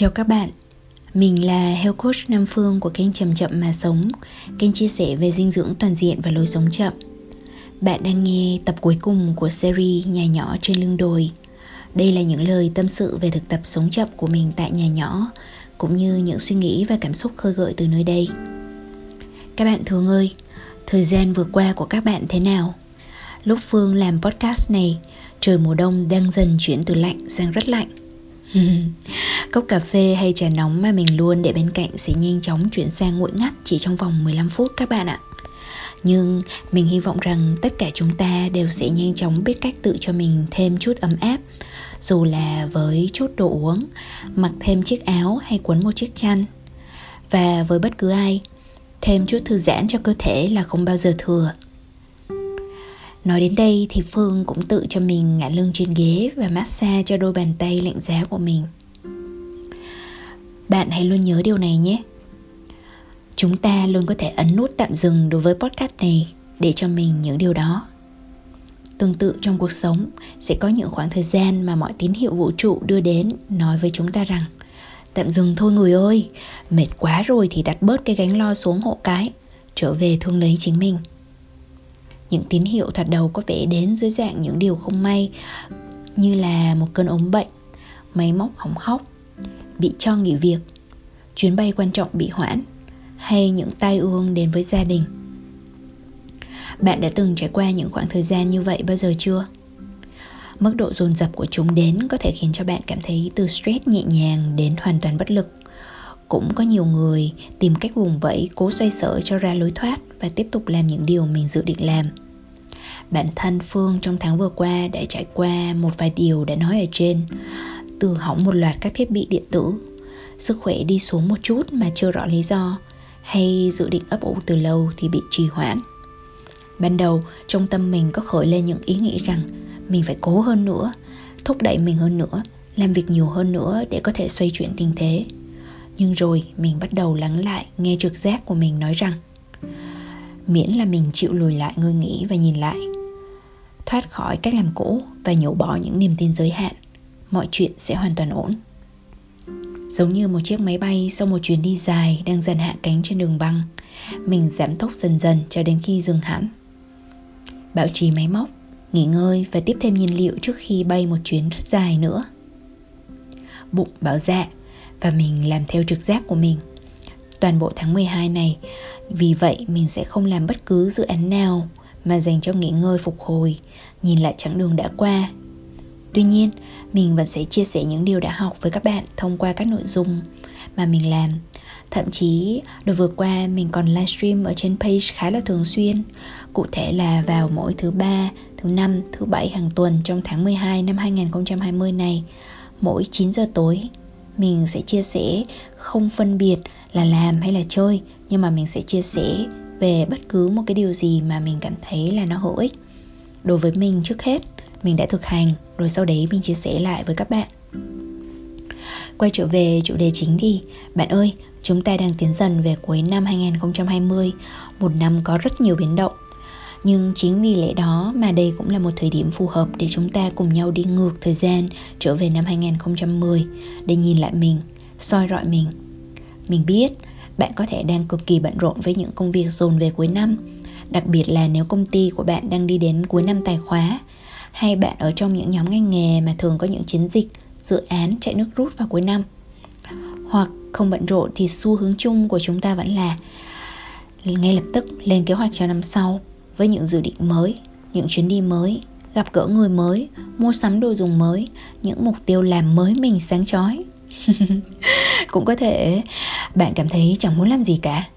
Chào các bạn, mình là Health Coach Nam Phương của kênh Chậm Chậm Mà Sống Kênh chia sẻ về dinh dưỡng toàn diện và lối sống chậm. Bạn đang nghe tập cuối cùng của series Nhà nhỏ trên lưng đồi. Đây là những lời tâm sự về thực tập sống chậm của mình tại nhà nhỏ Cũng như những suy nghĩ và cảm xúc khơi gợi từ nơi đây. Các bạn thường ơi, thời gian vừa qua của các bạn thế nào? Lúc Phương làm podcast này, trời mùa đông đang dần chuyển từ lạnh sang rất lạnh. Cốc cà phê hay trà nóng mà mình luôn để bên cạnh sẽ nhanh chóng chuyển sang nguội ngắt chỉ trong vòng 15 phút các bạn ạ. Nhưng mình hy vọng rằng tất cả chúng ta đều sẽ nhanh chóng biết cách tự cho mình thêm chút ấm áp Dù là với chút đồ uống, mặc thêm chiếc áo hay quấn một chiếc chăn Và với bất cứ ai, thêm chút thư giãn cho cơ thể là không bao giờ thừa Nói đến đây thì Phương cũng tự cho mình ngả lưng trên ghế và massage cho đôi bàn tay lạnh giá của mình. Bạn hãy luôn nhớ điều này nhé. Chúng ta luôn có thể ấn nút tạm dừng đối với podcast này để cho mình những điều đó. Tương tự trong cuộc sống sẽ có những khoảng thời gian mà mọi tín hiệu vũ trụ đưa đến nói với chúng ta rằng Tạm dừng thôi người ơi, mệt quá rồi thì đặt bớt cái gánh lo xuống hộ cái, trở về thương lấy chính mình. Những tín hiệu thoạt đầu có vẻ đến dưới dạng những điều không may Như là một cơn ốm bệnh Máy móc hỏng hóc Bị cho nghỉ việc, Chuyến bay quan trọng bị hoãn Hay những tai ương đến với gia đình. Bạn đã từng trải qua những khoảng thời gian như vậy bao giờ chưa? Mức độ dồn dập của chúng đến có thể khiến cho bạn cảm thấy từ stress nhẹ nhàng đến hoàn toàn bất lực. Cũng có nhiều người tìm cách vùng vẫy, cố xoay sở cho ra lối thoát và tiếp tục làm những điều mình dự định làm. Bản thân phương trong tháng vừa qua đã trải qua một vài điều đã nói ở trên từ hỏng một loạt các thiết bị điện tử. Sức khỏe đi xuống một chút mà chưa rõ lý do. Hay dự định ấp ủ từ lâu thì bị trì hoãn. Ban đầu, trong tâm mình có khởi lên những ý nghĩ rằng mình phải cố hơn nữa, thúc đẩy mình hơn nữa, làm việc nhiều hơn nữa để có thể xoay chuyển tình thế. Nhưng rồi, mình bắt đầu lắng lại, nghe trực giác của mình nói rằng, miễn là mình chịu lùi lại ngơi nghĩ và nhìn lại, thoát khỏi cách làm cũ và nhổ bỏ những niềm tin giới hạn mọi chuyện sẽ hoàn toàn ổn giống như một chiếc máy bay sau một chuyến đi dài đang dần hạ cánh trên đường băng mình giảm tốc dần dần cho đến khi dừng hẳn bảo trì máy móc nghỉ ngơi và tiếp thêm nhiên liệu trước khi bay một chuyến rất dài nữa bụng bảo dạ và mình làm theo trực giác của mình. Toàn bộ tháng 12 này, vì vậy mình sẽ không làm bất cứ dự án nào mà dành cho nghỉ ngơi phục hồi, nhìn lại chặng đường đã qua. Tuy nhiên, mình vẫn sẽ chia sẻ những điều đã học với các bạn thông qua các nội dung mà mình làm. Thậm chí, đợt vừa qua mình còn livestream ở trên page khá là thường xuyên. Cụ thể là vào mỗi thứ ba, thứ năm, thứ bảy hàng tuần trong tháng 12 năm 2020 này. Mỗi 9 giờ tối mình sẽ chia sẻ không phân biệt là làm hay là chơi nhưng mà mình sẽ chia sẻ về bất cứ một cái điều gì mà mình cảm thấy là nó hữu ích. Đối với mình trước hết mình đã thực hành. Rồi sau đấy mình chia sẻ lại với các bạn. Quay trở về chủ đề chính đi. Bạn ơi chúng ta đang tiến dần về cuối năm 2020 một năm có rất nhiều biến động. Nhưng chính vì lẽ đó mà đây cũng là một thời điểm phù hợp để chúng ta cùng nhau đi ngược thời gian trở về năm 2010 để nhìn lại mình, soi rọi mình. Mình biết bạn có thể đang cực kỳ bận rộn với những công việc dồn về cuối năm, đặc biệt là nếu công ty của bạn đang đi đến cuối năm tài khóa hay bạn ở trong những nhóm ngành nghề mà thường có những chiến dịch, dự án chạy nước rút vào cuối năm. Hoặc không bận rộn thì xu hướng chung của chúng ta vẫn là ngay lập tức lên kế hoạch cho năm sau với những dự định mới, những chuyến đi mới, gặp gỡ người mới, mua sắm đồ dùng mới, những mục tiêu làm mới mình sáng chói. Cũng có thể bạn cảm thấy chẳng muốn làm gì cả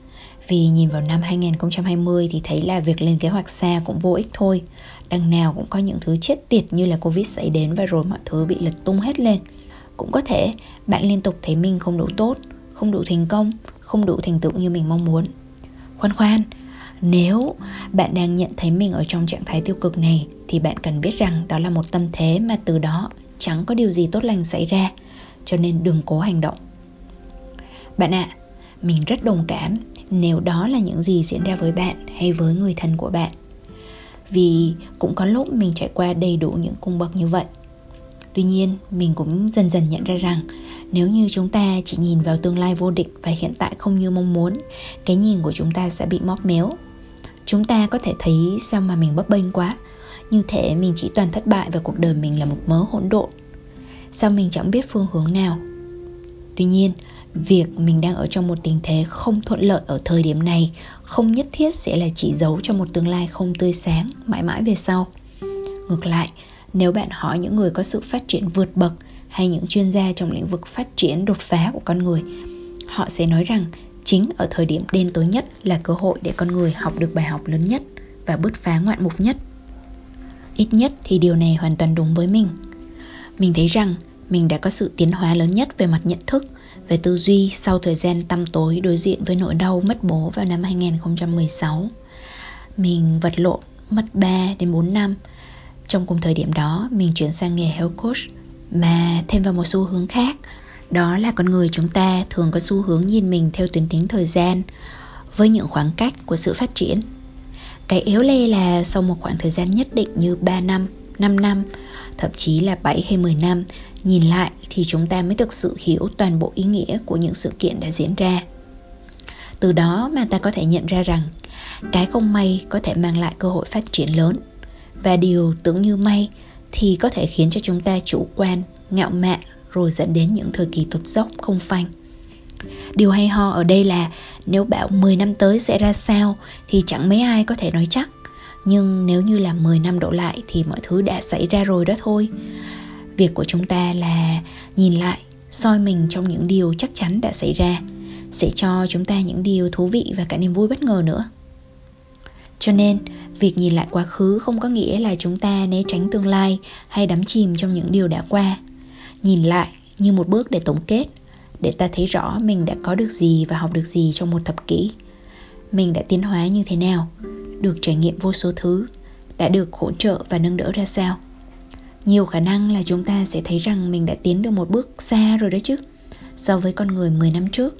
vì nhìn vào năm 2020 thì thấy là việc lên kế hoạch xa cũng vô ích thôi. Đằng nào cũng có những thứ chết tiệt như là Covid xảy đến và rồi mọi thứ bị lật tung hết lên. Cũng có thể bạn liên tục thấy mình không đủ tốt, không đủ thành công, không đủ thành tựu như mình mong muốn. Khoan khoan, nếu bạn đang nhận thấy mình ở trong trạng thái tiêu cực này thì bạn cần biết rằng đó là một tâm thế mà từ đó chẳng có điều gì tốt lành xảy ra, cho nên đừng cố hành động. Bạn ạ, à, mình rất đồng cảm nếu đó là những gì diễn ra với bạn hay với người thân của bạn. Vì cũng có lúc mình trải qua đầy đủ những cung bậc như vậy. Tuy nhiên, mình cũng dần dần nhận ra rằng nếu như chúng ta chỉ nhìn vào tương lai vô định và hiện tại không như mong muốn cái nhìn của chúng ta sẽ bị móc méo chúng ta có thể thấy sao mà mình bấp bênh quá như thể mình chỉ toàn thất bại và cuộc đời mình là một mớ hỗn độn sao mình chẳng biết phương hướng nào tuy nhiên việc mình đang ở trong một tình thế không thuận lợi ở thời điểm này, không nhất thiết sẽ là chỉ dấu cho một tương lai không tươi sáng, mãi mãi về sau. Ngược lại, nếu bạn hỏi những người có sự phát triển vượt bậc hay những chuyên gia trong lĩnh vực phát triển đột phá của con người, họ sẽ nói rằng chính ở thời điểm đen tối nhất là cơ hội để con người học được bài học lớn nhất và bứt phá ngoạn mục nhất. Ít nhất thì điều này hoàn toàn đúng với mình. Mình thấy rằng mình đã có sự tiến hóa lớn nhất về mặt nhận thức về tư duy sau thời gian tăm tối đối diện với nỗi đau mất bố vào năm 2016. Mình vật lộn mất 3 đến 4 năm. Trong cùng thời điểm đó, mình chuyển sang nghề health coach mà thêm vào một xu hướng khác. Đó là con người chúng ta thường có xu hướng nhìn mình theo tuyến tính thời gian với những khoảng cách của sự phát triển. Cái yếu lê là sau một khoảng thời gian nhất định như 3 năm, 5 năm, thậm chí là 7 hay 10 năm nhìn lại thì chúng ta mới thực sự hiểu toàn bộ ý nghĩa của những sự kiện đã diễn ra. Từ đó mà ta có thể nhận ra rằng, cái không may có thể mang lại cơ hội phát triển lớn. Và điều tưởng như may thì có thể khiến cho chúng ta chủ quan, ngạo mạn rồi dẫn đến những thời kỳ tụt dốc không phanh. Điều hay ho ở đây là nếu bảo 10 năm tới sẽ ra sao thì chẳng mấy ai có thể nói chắc. Nhưng nếu như là 10 năm đổ lại thì mọi thứ đã xảy ra rồi đó thôi việc của chúng ta là nhìn lại, soi mình trong những điều chắc chắn đã xảy ra, sẽ cho chúng ta những điều thú vị và cả niềm vui bất ngờ nữa. Cho nên, việc nhìn lại quá khứ không có nghĩa là chúng ta né tránh tương lai hay đắm chìm trong những điều đã qua. Nhìn lại như một bước để tổng kết, để ta thấy rõ mình đã có được gì và học được gì trong một thập kỷ. Mình đã tiến hóa như thế nào, được trải nghiệm vô số thứ, đã được hỗ trợ và nâng đỡ ra sao nhiều khả năng là chúng ta sẽ thấy rằng mình đã tiến được một bước xa rồi đó chứ so với con người 10 năm trước.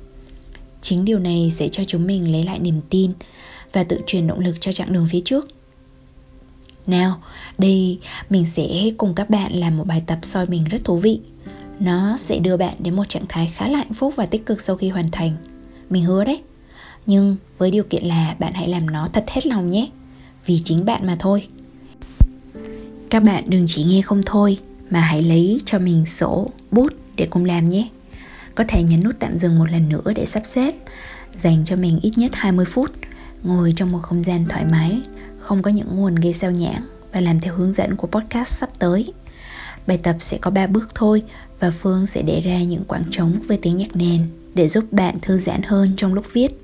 Chính điều này sẽ cho chúng mình lấy lại niềm tin và tự truyền động lực cho chặng đường phía trước. Nào, đây mình sẽ cùng các bạn làm một bài tập soi mình rất thú vị. Nó sẽ đưa bạn đến một trạng thái khá là hạnh phúc và tích cực sau khi hoàn thành. Mình hứa đấy. Nhưng với điều kiện là bạn hãy làm nó thật hết lòng nhé. Vì chính bạn mà thôi. Các bạn đừng chỉ nghe không thôi mà hãy lấy cho mình sổ, bút để cùng làm nhé. Có thể nhấn nút tạm dừng một lần nữa để sắp xếp, dành cho mình ít nhất 20 phút, ngồi trong một không gian thoải mái, không có những nguồn gây sao nhãng và làm theo hướng dẫn của podcast sắp tới. Bài tập sẽ có 3 bước thôi và Phương sẽ để ra những quảng trống với tiếng nhạc nền để giúp bạn thư giãn hơn trong lúc viết.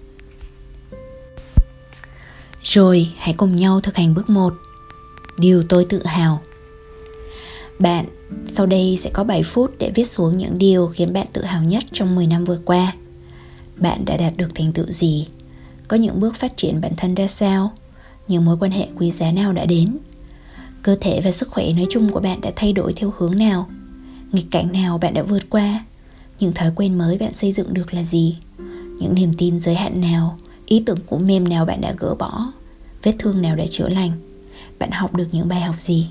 Rồi, hãy cùng nhau thực hành bước 1 điều tôi tự hào. Bạn, sau đây sẽ có 7 phút để viết xuống những điều khiến bạn tự hào nhất trong 10 năm vừa qua. Bạn đã đạt được thành tựu gì? Có những bước phát triển bản thân ra sao? Những mối quan hệ quý giá nào đã đến? Cơ thể và sức khỏe nói chung của bạn đã thay đổi theo hướng nào? Nghịch cảnh nào bạn đã vượt qua? Những thói quen mới bạn xây dựng được là gì? Những niềm tin giới hạn nào? Ý tưởng cũ mềm nào bạn đã gỡ bỏ? Vết thương nào đã chữa lành? bạn học được những bài học gì?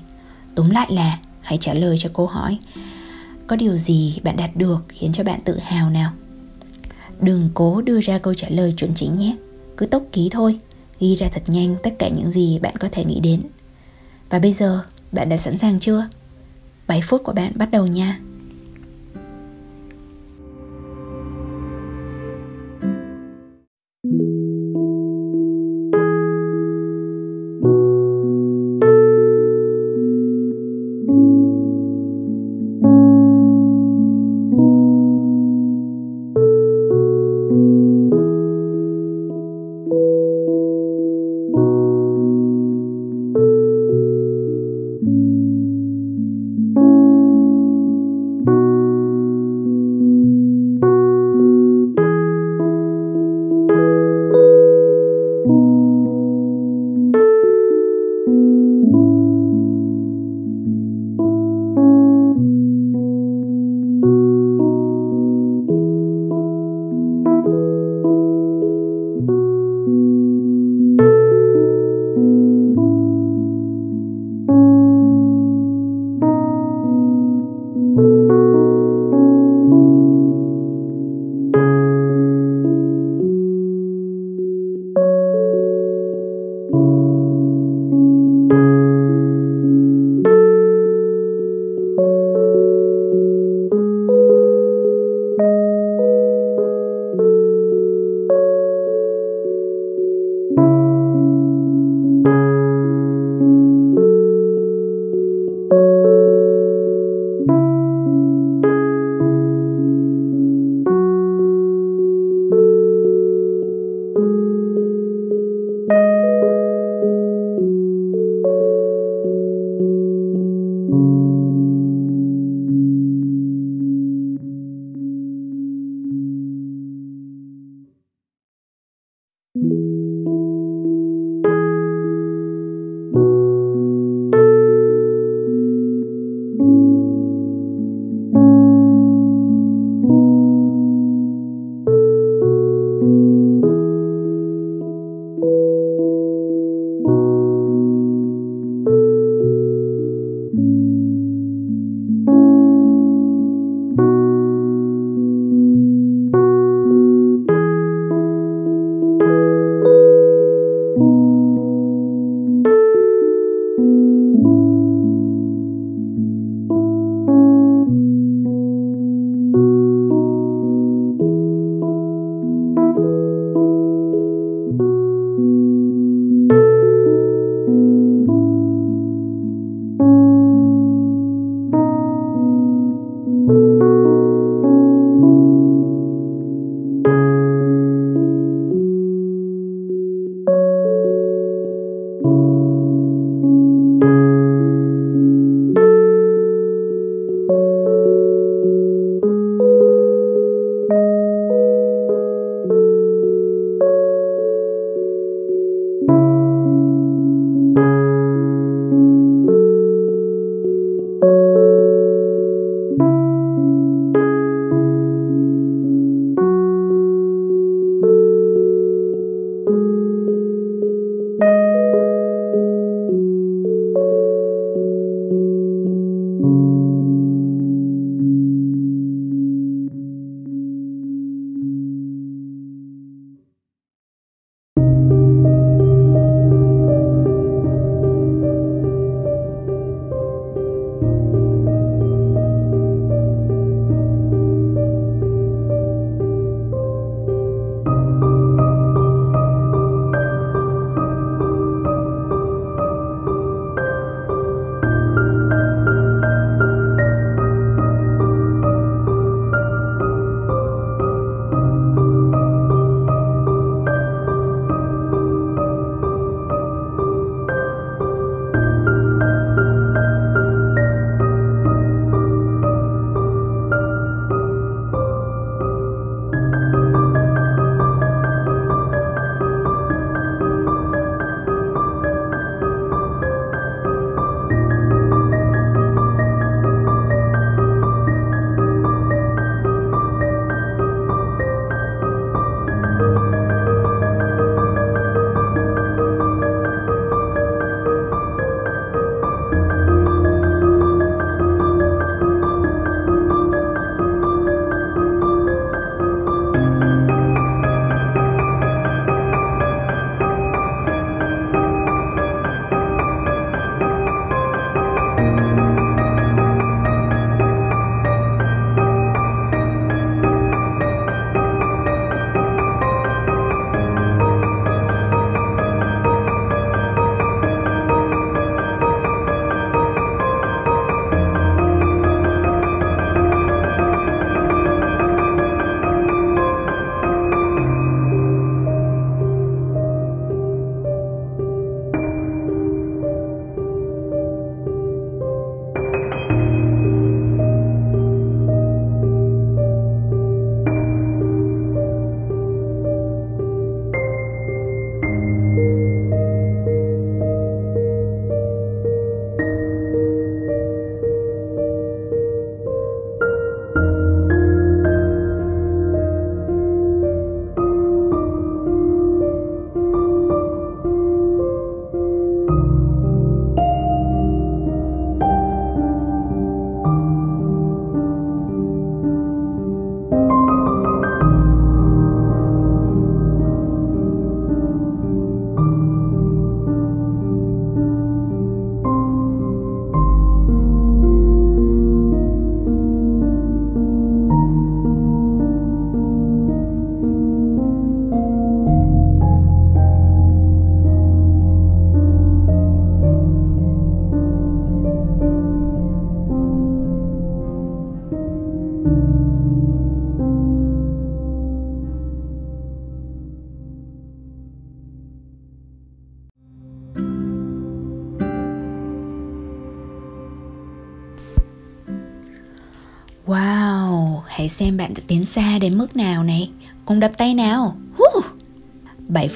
Tóm lại là, hãy trả lời cho câu hỏi, có điều gì bạn đạt được khiến cho bạn tự hào nào? Đừng cố đưa ra câu trả lời chuẩn chỉnh nhé, cứ tốc ký thôi, ghi ra thật nhanh tất cả những gì bạn có thể nghĩ đến. Và bây giờ, bạn đã sẵn sàng chưa? 7 phút của bạn bắt đầu nha.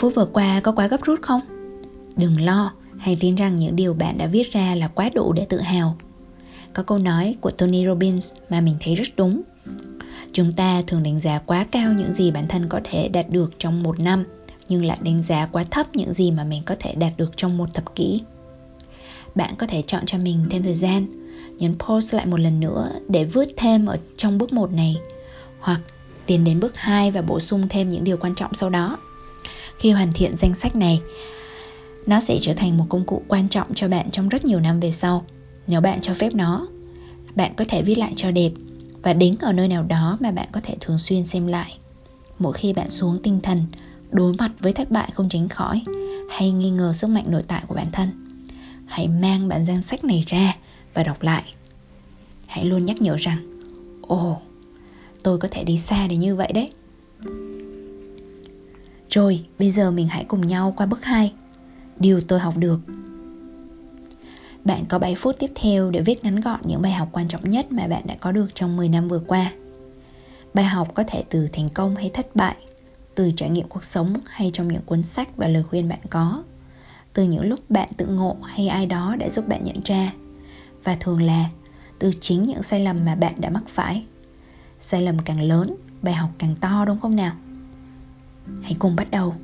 phút vừa qua có quá gấp rút không? Đừng lo, hãy tin rằng những điều bạn đã viết ra là quá đủ để tự hào Có câu nói của Tony Robbins mà mình thấy rất đúng Chúng ta thường đánh giá quá cao những gì bản thân có thể đạt được trong một năm Nhưng lại đánh giá quá thấp những gì mà mình có thể đạt được trong một thập kỷ Bạn có thể chọn cho mình thêm thời gian nhấn pause lại một lần nữa để vớt thêm ở trong bước 1 này hoặc tiến đến bước 2 và bổ sung thêm những điều quan trọng sau đó. Khi hoàn thiện danh sách này, nó sẽ trở thành một công cụ quan trọng cho bạn trong rất nhiều năm về sau. Nếu bạn cho phép nó bạn có thể viết lại cho đẹp và đính ở nơi nào đó mà bạn có thể thường xuyên xem lại. Mỗi khi bạn xuống tinh thần đối mặt với thất bại không tránh khỏi hay nghi ngờ sức mạnh nội tại của bản thân hãy mang bản danh sách này ra và đọc lại. Hãy luôn nhắc nhở rằng ồ tôi có thể đi xa đến như vậy đấy rồi bây giờ mình hãy cùng nhau qua bước 2 Điều tôi học được. Bạn có 7 phút tiếp theo để viết ngắn gọn những bài học quan trọng nhất mà bạn đã có được trong 10 năm vừa qua. Bài học có thể từ thành công hay thất bại Từ trải nghiệm cuộc sống hay trong những cuốn sách và lời khuyên bạn có Từ những lúc bạn tự ngộ hay ai đó đã giúp bạn nhận ra Và thường là từ chính những sai lầm mà bạn đã mắc phải. Sai lầm càng lớn, bài học càng to đúng không nào? Hãy cùng bắt đầu.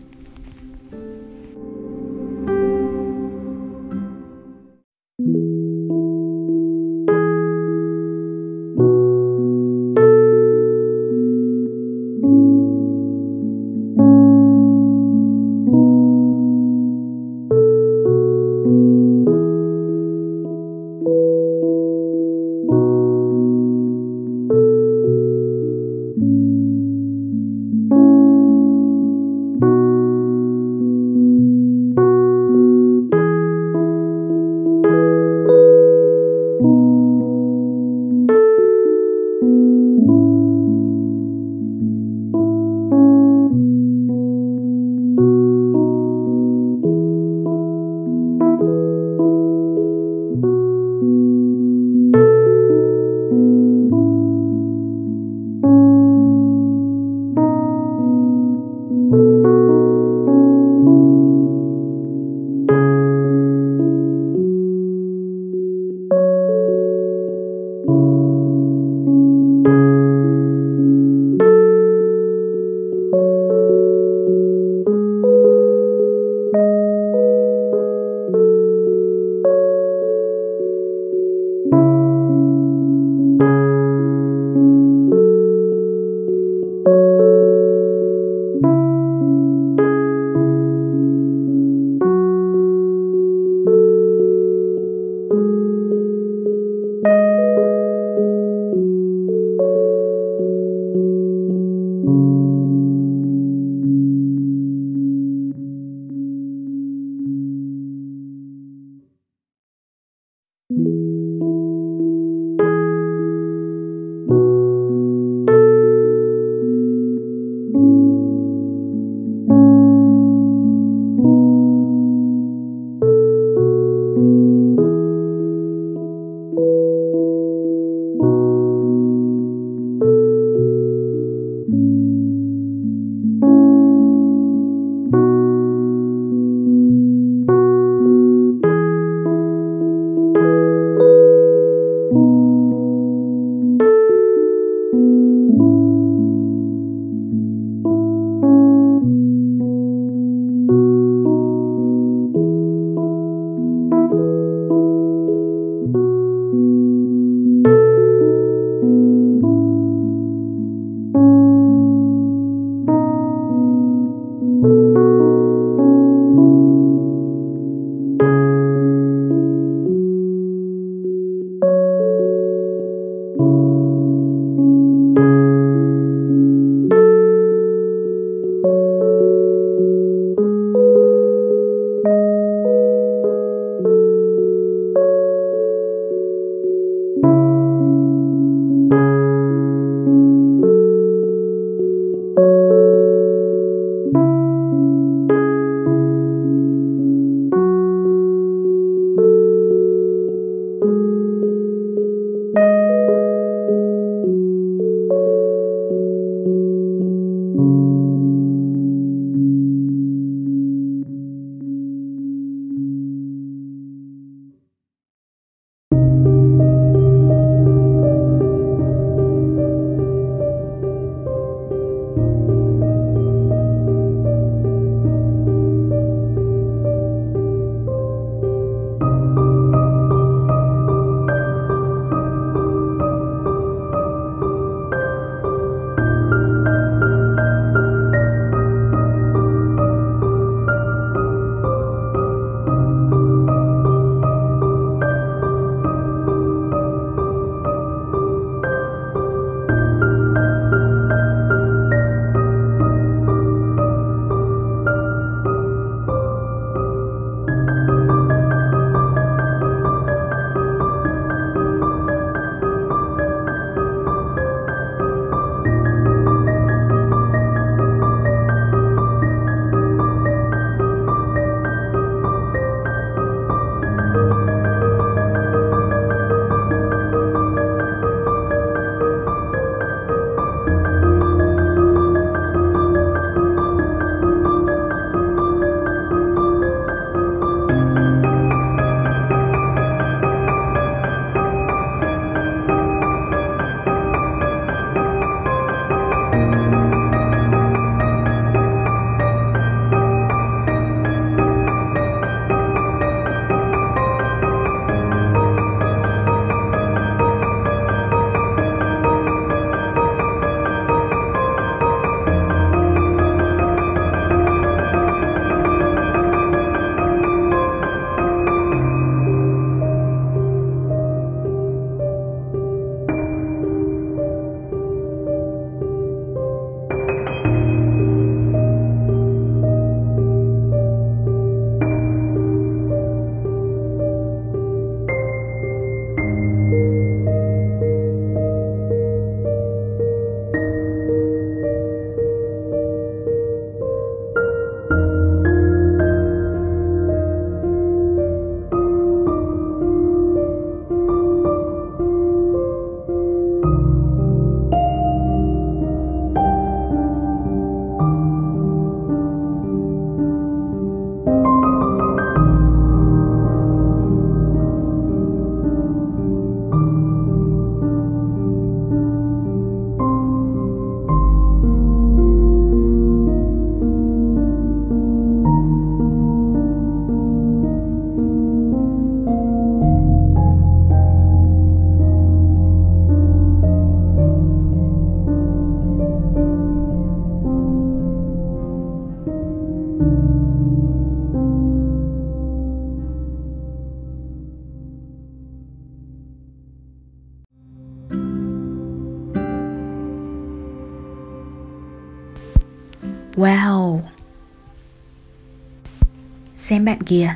Kìa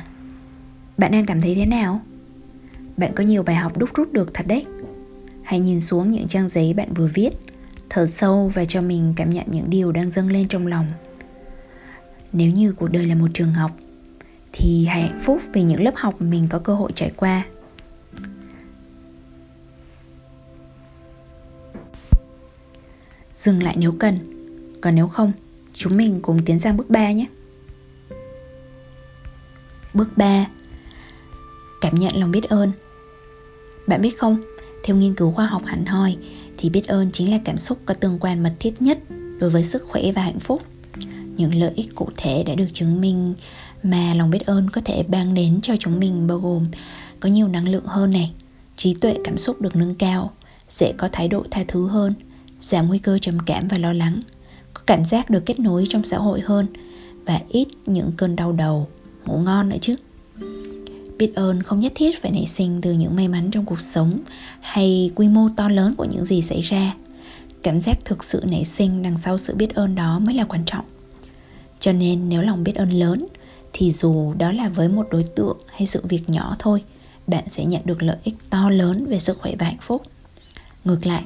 Bạn đang cảm thấy thế nào? Bạn có nhiều bài học đúc rút được thật đấy. Hãy nhìn xuống những trang giấy bạn vừa viết, Thở sâu và cho mình cảm nhận những điều đang dâng lên trong lòng. Nếu như cuộc đời là một trường học, Thì hãy hạnh phúc vì những lớp học mình có cơ hội trải qua. Dừng lại nếu cần, Còn nếu không, Chúng mình cùng tiến sang bước 3 nhé. Bước 3 Cảm nhận lòng biết ơn. Bạn biết không, theo nghiên cứu khoa học hẳn hoi thì biết ơn chính là cảm xúc có tương quan mật thiết nhất đối với sức khỏe và hạnh phúc. Những lợi ích cụ thể đã được chứng minh mà lòng biết ơn có thể mang đến cho chúng mình bao gồm có nhiều năng lượng hơn này, trí tuệ cảm xúc được nâng cao, dễ có thái độ tha thứ hơn, giảm nguy cơ trầm cảm và lo lắng, có cảm giác được kết nối trong xã hội hơn và ít những cơn đau đầu, ngủ ngon nữa chứ. Biết ơn không nhất thiết phải nảy sinh từ những may mắn trong cuộc sống hay quy mô to lớn của những gì xảy ra. Cảm giác thực sự nảy sinh đằng sau sự biết ơn đó mới là quan trọng. Cho nên nếu lòng biết ơn lớn thì dù đó là với một đối tượng hay sự việc nhỏ thôi, bạn sẽ nhận được lợi ích to lớn về sức khỏe và hạnh phúc. Ngược lại,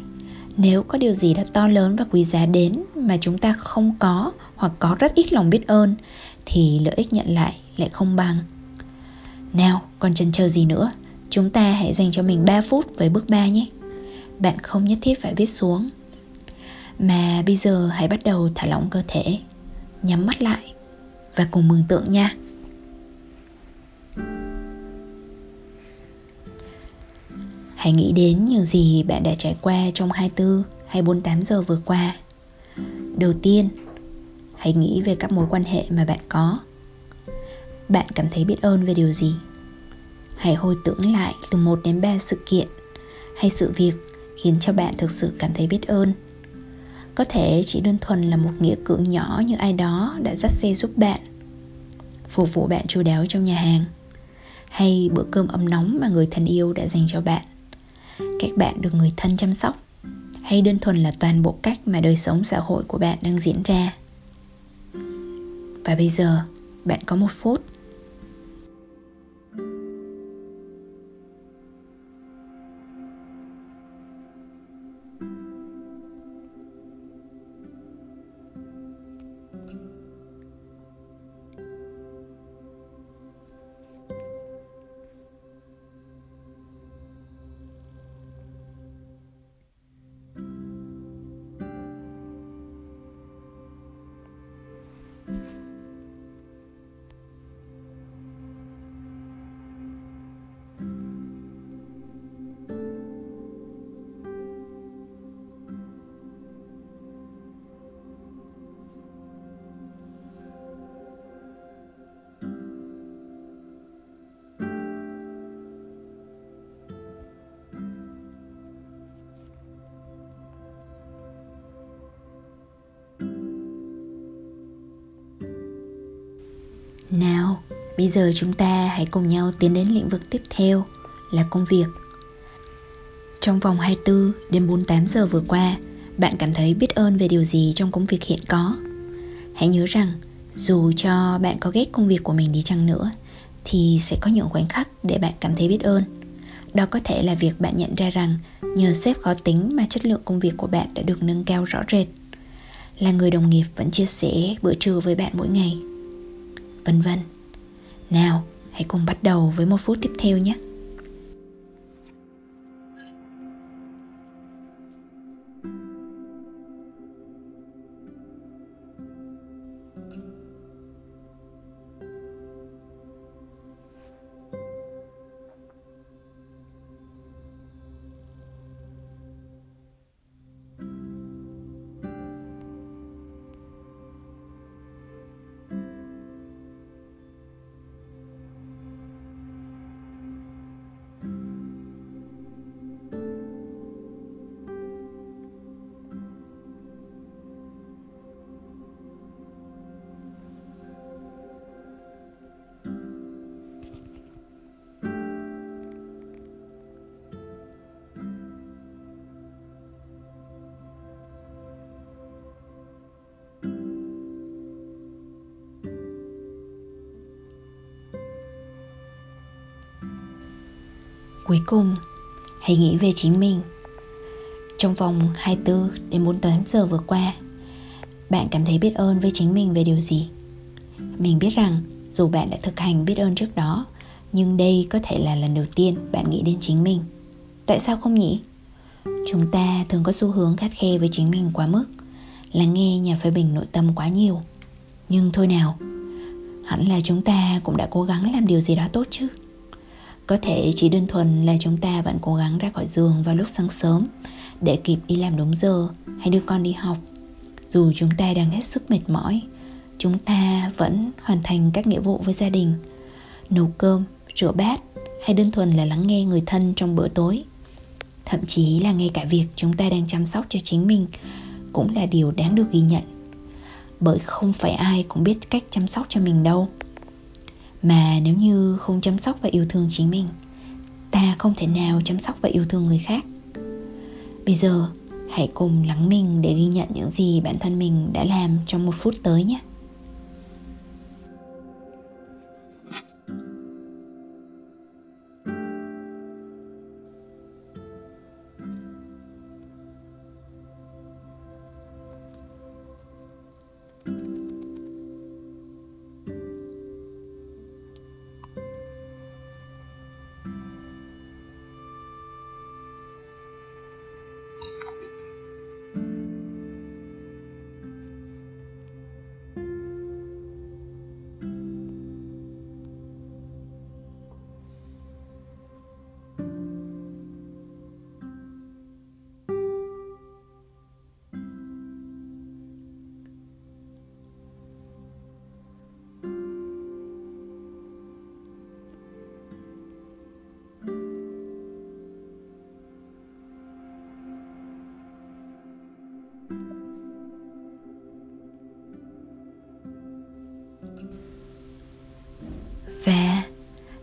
nếu có điều gì đó to lớn và quý giá đến mà chúng ta không có hoặc có rất ít lòng biết ơn thì lợi ích nhận lại lại không bằng nào, còn chần chờ gì nữa? Chúng ta hãy dành cho mình 3 phút với bước 3 nhé. Bạn không nhất thiết phải viết xuống. Mà bây giờ hãy bắt đầu thả lỏng cơ thể, nhắm mắt lại và cùng mừng tượng nha. Hãy nghĩ đến những gì bạn đã trải qua trong 24 hay 48 giờ vừa qua. Đầu tiên, hãy nghĩ về các mối quan hệ mà bạn có. Bạn cảm thấy biết ơn về điều gì? Hãy hồi tưởng lại từ 1 đến 3 sự kiện hay sự việc khiến cho bạn thực sự cảm thấy biết ơn. Có thể chỉ đơn thuần là một nghĩa cử nhỏ như ai đó đã dắt xe giúp bạn, phục vụ bạn chu đáo trong nhà hàng, hay bữa cơm ấm nóng mà người thân yêu đã dành cho bạn. Cách bạn được người thân chăm sóc hay đơn thuần là toàn bộ cách mà đời sống xã hội của bạn đang diễn ra bây giờ. Bạn có một phút. Bây giờ chúng ta hãy cùng nhau tiến đến lĩnh vực tiếp theo là công việc. Trong vòng 24 đến 48 giờ vừa qua, bạn cảm thấy biết ơn về điều gì trong công việc hiện có? Hãy nhớ rằng, dù cho bạn có ghét công việc của mình đi chăng nữa, thì sẽ có những khoảnh khắc để bạn cảm thấy biết ơn. Đó có thể là việc bạn nhận ra rằng nhờ sếp khó tính mà chất lượng công việc của bạn đã được nâng cao rõ rệt. Là người đồng nghiệp vẫn chia sẻ bữa trưa với bạn mỗi ngày vân vân. Nào, hãy cùng bắt đầu với một phút tiếp theo nhé. Cuối cùng, hãy nghĩ về chính mình. Trong vòng 24 đến 48 giờ vừa qua, bạn cảm thấy biết ơn với chính mình về điều gì? Mình biết rằng dù bạn đã thực hành biết ơn trước đó, nhưng đây có thể là lần đầu tiên bạn nghĩ đến chính mình. Tại sao không nhỉ? Chúng ta thường có xu hướng khắt khe với chính mình quá mức, lắng nghe nhà phê bình nội tâm quá nhiều. Nhưng thôi nào, hẳn là chúng ta cũng đã cố gắng làm điều gì đó tốt chứ. Có thể chỉ đơn thuần là chúng ta vẫn cố gắng ra khỏi giường vào lúc sáng sớm để kịp đi làm đúng giờ hay đưa con đi học. Dù chúng ta đang hết sức mệt mỏi, chúng ta vẫn hoàn thành các nghĩa vụ với gia đình, nấu cơm, rửa bát hay đơn thuần là lắng nghe người thân trong bữa tối. Thậm chí là ngay cả việc chúng ta đang chăm sóc cho chính mình cũng là điều đáng được ghi nhận. Bởi không phải ai cũng biết cách chăm sóc cho mình đâu mà nếu như không chăm sóc và yêu thương chính mình, ta không thể nào chăm sóc và yêu thương người khác. Bây giờ, hãy cùng lắng mình để ghi nhận những gì bản thân mình đã làm trong một phút tới nhé.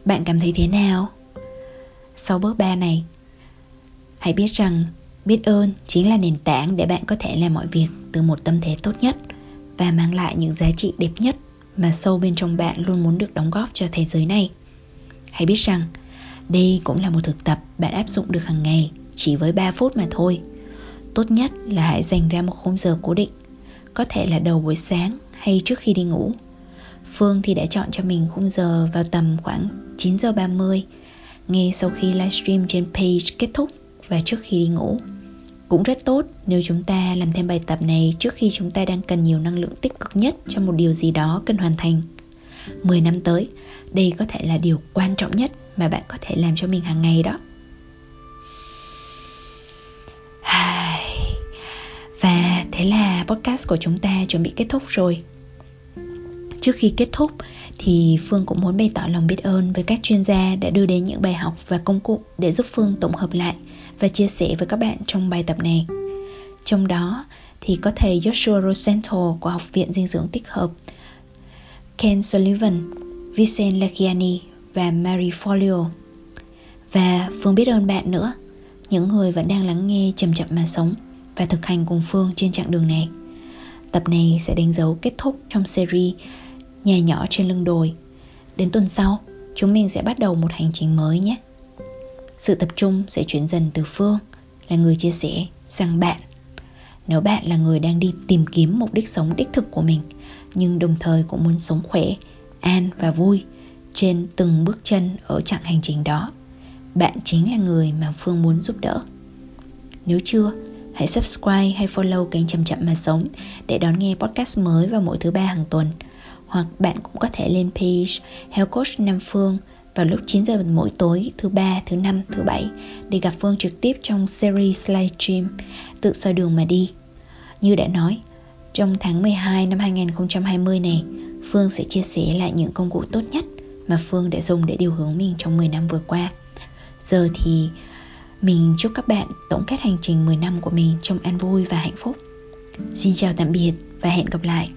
Bạn cảm thấy thế nào? Sau bước 3 này, hãy biết rằng biết ơn chính là nền tảng để bạn có thể làm mọi việc từ một tâm thế tốt nhất và mang lại những giá trị đẹp nhất mà sâu bên trong bạn luôn muốn được đóng góp cho thế giới này. Hãy biết rằng đây cũng là một thực tập bạn áp dụng được hàng ngày chỉ với 3 phút mà thôi. Tốt nhất là hãy dành ra một khung giờ cố định, có thể là đầu buổi sáng hay trước khi đi ngủ Phương thì đã chọn cho mình khung giờ vào tầm khoảng 9 giờ 30 Ngay sau khi livestream trên page kết thúc và trước khi đi ngủ. Cũng rất tốt nếu chúng ta làm thêm bài tập này trước khi chúng ta đang cần nhiều năng lượng tích cực nhất cho một điều gì đó cần hoàn thành. 10 năm tới, đây có thể là điều quan trọng nhất mà bạn có thể làm cho mình hàng ngày đó. Và thế là podcast của chúng ta chuẩn bị kết thúc rồi. Trước khi kết thúc thì Phương cũng muốn bày tỏ lòng biết ơn với các chuyên gia đã đưa đến những bài học và công cụ để giúp Phương tổng hợp lại và chia sẻ với các bạn trong bài tập này. Trong đó thì có thầy Joshua Rosenthal của Học viện Dinh dưỡng Tích hợp, Ken Sullivan, Vincent Lakiani và Mary Folio. Và Phương biết ơn bạn nữa, những người vẫn đang lắng nghe chậm chậm mà sống và thực hành cùng Phương trên chặng đường này. Tập này sẽ đánh dấu kết thúc trong series nhà nhỏ trên lưng đồi. Đến tuần sau, chúng mình sẽ bắt đầu một hành trình mới nhé. Sự tập trung sẽ chuyển dần từ Phương là người chia sẻ sang bạn. Nếu bạn là người đang đi tìm kiếm mục đích sống đích thực của mình, nhưng đồng thời cũng muốn sống khỏe, an và vui trên từng bước chân ở chặng hành trình đó, bạn chính là người mà Phương muốn giúp đỡ. Nếu chưa, hãy subscribe hay follow kênh Chậm Chậm Mà Sống để đón nghe podcast mới vào mỗi thứ ba hàng tuần hoặc bạn cũng có thể lên page Health Coach Nam Phương vào lúc 9 giờ mỗi tối thứ ba, thứ năm, thứ bảy để gặp Phương trực tiếp trong series livestream Tự soi đường mà đi. Như đã nói, trong tháng 12 năm 2020 này, Phương sẽ chia sẻ lại những công cụ tốt nhất mà Phương đã dùng để điều hướng mình trong 10 năm vừa qua. Giờ thì mình chúc các bạn tổng kết hành trình 10 năm của mình trong an vui và hạnh phúc. Xin chào tạm biệt và hẹn gặp lại.